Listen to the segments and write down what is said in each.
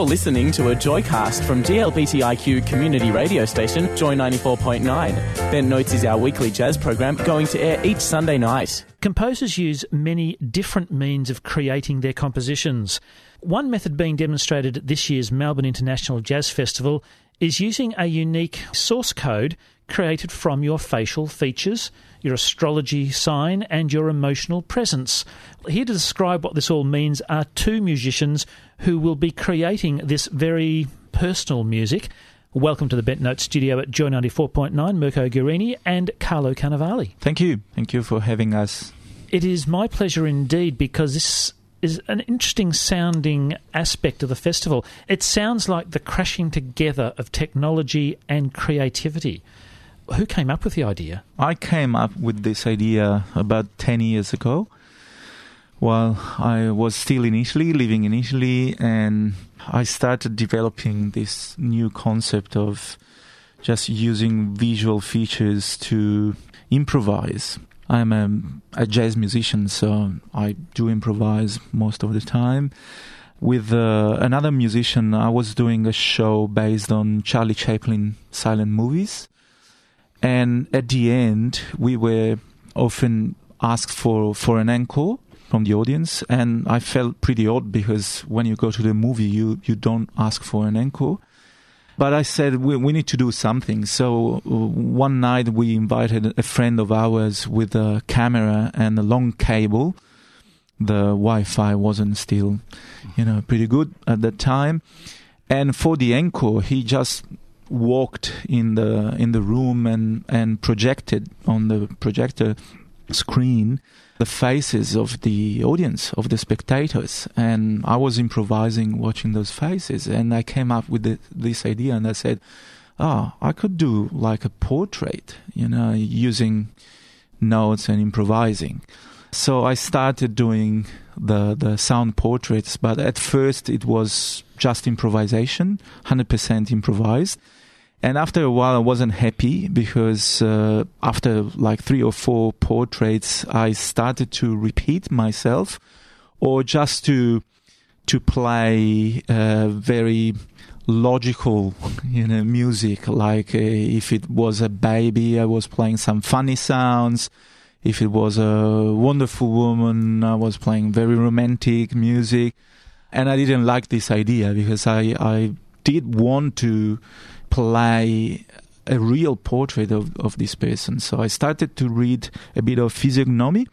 You're listening to a Joycast from GLBTIQ community radio station Joy 94.9. Bent Notes is our weekly jazz program going to air each Sunday night. Composers use many different means of creating their compositions. One method being demonstrated at this year's Melbourne International Jazz Festival is using a unique source code created from your facial features, your astrology sign, and your emotional presence. Here to describe what this all means are two musicians who will be creating this very personal music. Welcome to the Bent Note studio at Joy 94.9, Mirko Guerrini and Carlo Carnevale. Thank you. Thank you for having us. It is my pleasure indeed because this is an interesting sounding aspect of the festival. It sounds like the crashing together of technology and creativity. Who came up with the idea? I came up with this idea about 10 years ago while I was still in Italy, living in Italy, and I started developing this new concept of just using visual features to improvise. I'm a, a jazz musician, so I do improvise most of the time. With uh, another musician, I was doing a show based on Charlie Chaplin silent movies. And at the end, we were often asked for, for an encore from the audience. And I felt pretty odd because when you go to the movie, you, you don't ask for an encore. But I said, we, we need to do something. So uh, one night we invited a friend of ours with a camera and a long cable. The Wi Fi wasn't still, you know, pretty good at that time. And for the encore, he just walked in the in the room and and projected on the projector screen the faces of the audience of the spectators. And i was improvising watching those faces. And i came up with the, this idea and i said oh i could do like a portrait you know using notes and improvising. So i started doing the the sound portraits but at first it was just improvisation 100% improvised and after a while, I wasn't happy because uh, after like three or four portraits, I started to repeat myself, or just to to play uh, very logical, you know, music. Like uh, if it was a baby, I was playing some funny sounds. If it was a wonderful woman, I was playing very romantic music. And I didn't like this idea because I I did want to play a real portrait of, of this person. So I started to read a bit of physiognomy,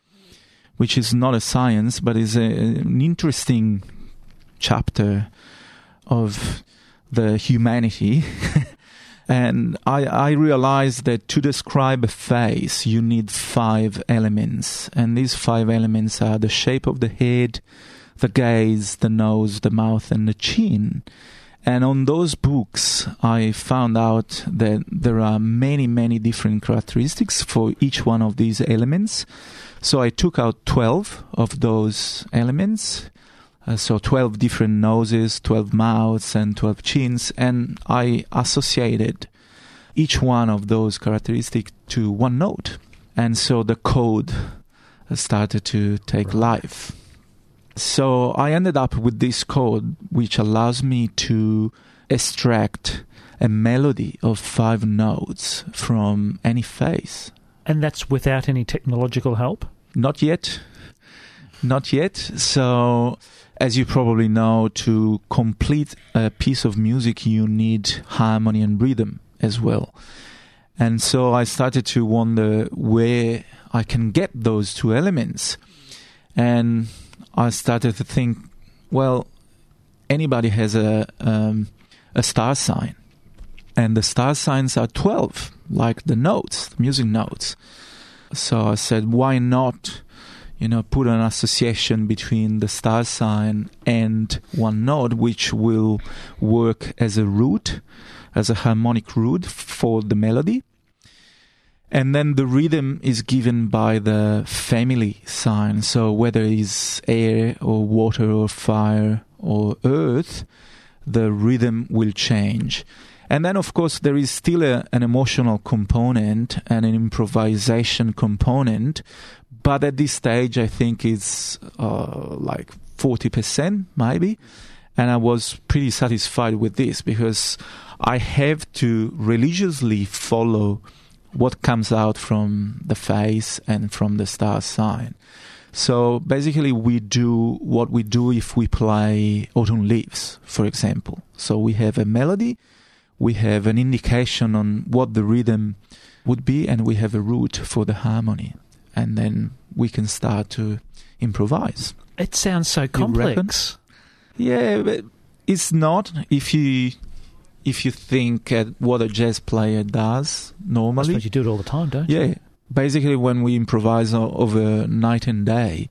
which is not a science, but is a, an interesting chapter of the humanity. and I, I realized that to describe a face, you need five elements. And these five elements are the shape of the head, the gaze, the nose, the mouth, and the chin. And on those books, I found out that there are many, many different characteristics for each one of these elements. So I took out 12 of those elements. Uh, so 12 different noses, 12 mouths, and 12 chins. And I associated each one of those characteristics to one note. And so the code started to take life. So I ended up with this code, which allows me to extract a melody of five notes from any face. And that's without any technological help? Not yet. Not yet. So, as you probably know, to complete a piece of music, you need harmony and rhythm as well. And so I started to wonder where I can get those two elements. And I started to think, well, anybody has a um, a star sign, and the star signs are twelve, like the notes, the music notes. So I said, why not, you know, put an association between the star sign and one note, which will work as a root, as a harmonic root for the melody and then the rhythm is given by the family sign. So whether it's air or water or fire or earth, the rhythm will change. And then, of course, there is still a, an emotional component and an improvisation component. But at this stage, I think it's uh, like 40% maybe. And I was pretty satisfied with this because I have to religiously follow what comes out from the face and from the star sign. So basically, we do what we do if we play Autumn Leaves, for example. So we have a melody, we have an indication on what the rhythm would be, and we have a root for the harmony. And then we can start to improvise. It sounds so complex. Yeah, but it's not if you if you think at what a jazz player does normally. you do it all the time, don't you? Yeah, basically when we improvise over night and day,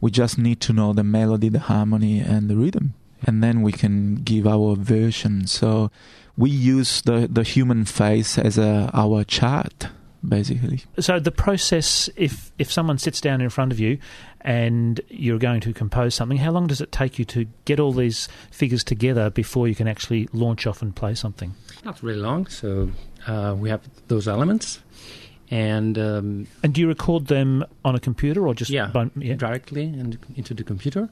we just need to know the melody, the harmony, and the rhythm, and then we can give our version. So we use the the human face as a our chart, basically. So the process, if if someone sits down in front of you and you're going to compose something, how long does it take you to get all these figures together before you can actually launch off and play something? Not really long, so uh, we have those elements, and um, And do you record them on a computer or just Yeah. by, yeah. directly and into the computer.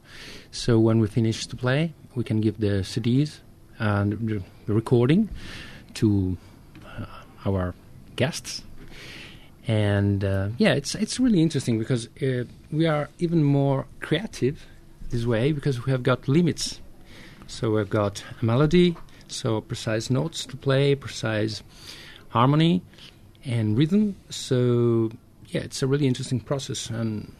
So when we finish to play, we can give the CDs and the- the recording to uh, our guests. And uh, yeah, it's it's really interesting because uh, we are even more creative this way because we have got limits. So we've got a melody, so precise notes to play, precise harmony and rhythm. So yeah, it's a really interesting process and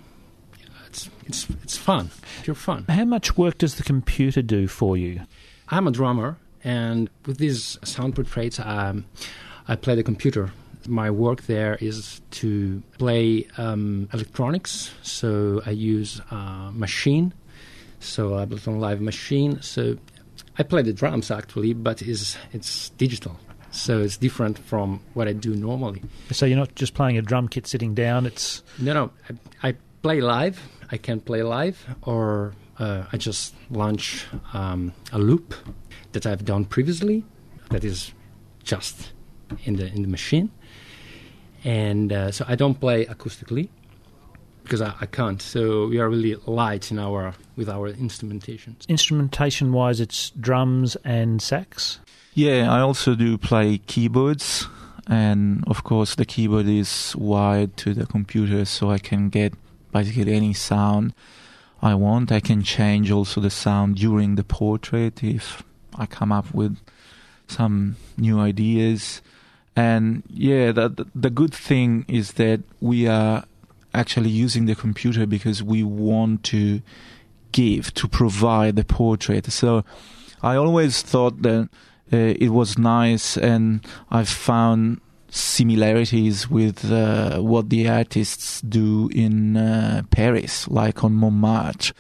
it's it's it's fun, pure fun. How much work does the computer do for you? I'm a drummer, and with these sound portraits, um, I play the computer. My work there is to play um, electronics, so I use a machine. So I built on live machine. So I play the drums actually, but it's it's digital. So it's different from what I do normally. So you're not just playing a drum kit sitting down. It's No, no. I, I play live. I can play live, or uh, I just launch um, a loop that I've done previously. That is just in the in the machine, and uh, so I don't play acoustically because I, I can't. So we are really light in our with our instrumentations. instrumentation wise, it's drums and sax. Yeah, I also do play keyboards, and of course, the keyboard is wired to the computer, so I can get basically any sound I want. I can change also the sound during the portrait if I come up with some new ideas. And yeah, the, the- good thing is that we are actually using the computer because we want to give, to provide the portrait. So I always thought that uh, it was nice, and I found similarities with uh, what the artists do in uh, Paris, like on Montmartre,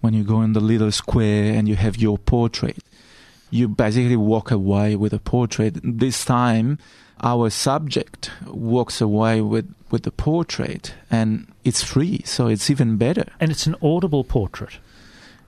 when you go in the little square and you have your portrait. You basically walk away with a portrait. This time, our subject walks away with, with the portrait, and it's free, so it's even better. And it's an audible portrait.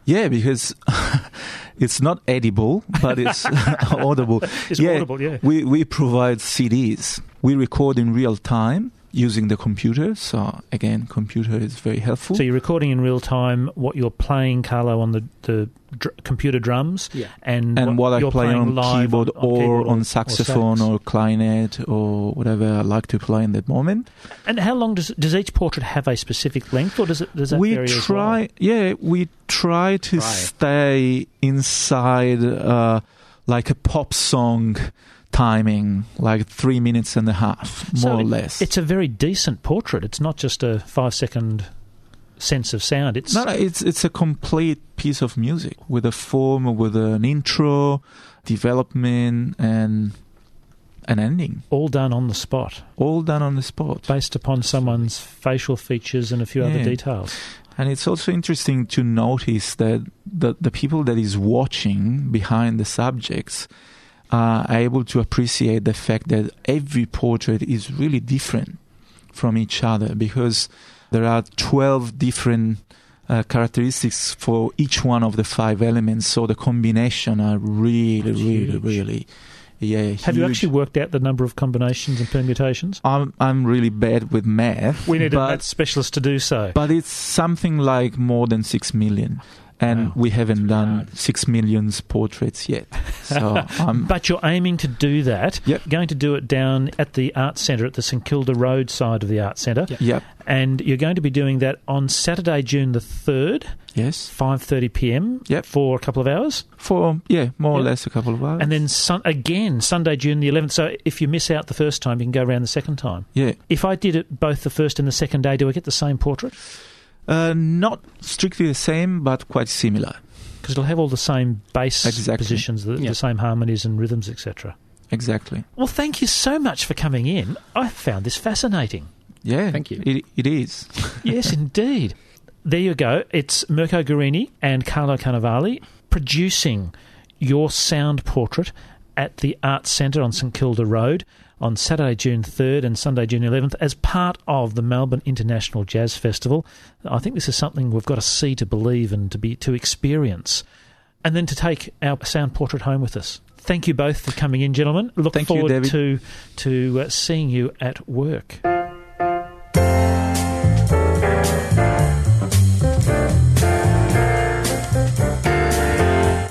Yeah, because it's not edible, but it's audible. It's Yeah, audible, yeah. We we provide CDs. We record in real time using the computer. So again, computer is very helpful. So you're recording in real time what you're playing, Carlo, on the, the dr- computer drums, Yeah. and, and what, I you're play on live keyboard on, or keyboard on saxophone sax. or, clarinet or whatever I like to play in that moment. And how long does does each portrait have a specific length, or does it does that we vary as well? try, yeah, we try to Try. stay inside uh, like a pop song timing, like three minutes and a half, more So or less. It's a very decent portrait. It's not just a five second sense of sound. It's No, no, it's it's a complete piece of music with a form, with an intro, development, and an ending, all done on the spot, all done on the spot. based upon someone's facial features and a few other details. And it's also interesting to notice that the the people that is watching behind the subjects are able to appreciate the fact that every portrait is really different from each other because there are 12 different uh, characteristics for each one of the five elements so the combination are really really Huge. really yeah Have you actually worked out the number of combinations and permutations? I'm I'm really bad with math We need a math specialist to do so. but it's something like more than 6 million and Wow. we haven't done mad. six millions portraits yet. So I'm But you're aiming to do that. Yep. Going to do it down at the Art Centre, at the St Kilda Road side of the Art Centre. Yep. yep, And you're going to be doing that on Saturday, June the 3rd, yes, 5.30 p.m. Yep. for a couple of hours. for yeah, more or less a couple of hours. And then sun- again, Sunday, June the 11th. So if you miss out the first time, you can go around the second time. yeah, If I did it both the first and the second day, do I get the same portrait? uh, not strictly the same, but quite similar. Because it'll have all the same bass Exactly. positions, the, Yeah. the same harmonies and rhythms, etc. Exactly. Well, thank you so much for coming in. I found this fascinating. Yeah, Thank you. It, it is. yes, indeed. There you go. It's Mirko Guarini and Carlo Carnevali producing your sound portrait at the Arts Centre on St Kilda Road on Saturday, June 3rd and Sunday, June 11th as part of the Melbourne International Jazz Festival. I think this is something we've got to see to believe and to be to experience and then to take our sound portrait home with us. Thank you both for coming in, gentlemen. Look Thank you, forward David. to to uh, seeing you at work.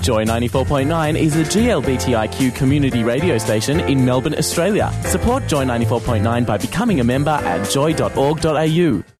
Joy 94.9 is a GLBTIQ community radio station in Melbourne, Australia. Support Joy 94.9 by becoming a member at joy.org.au.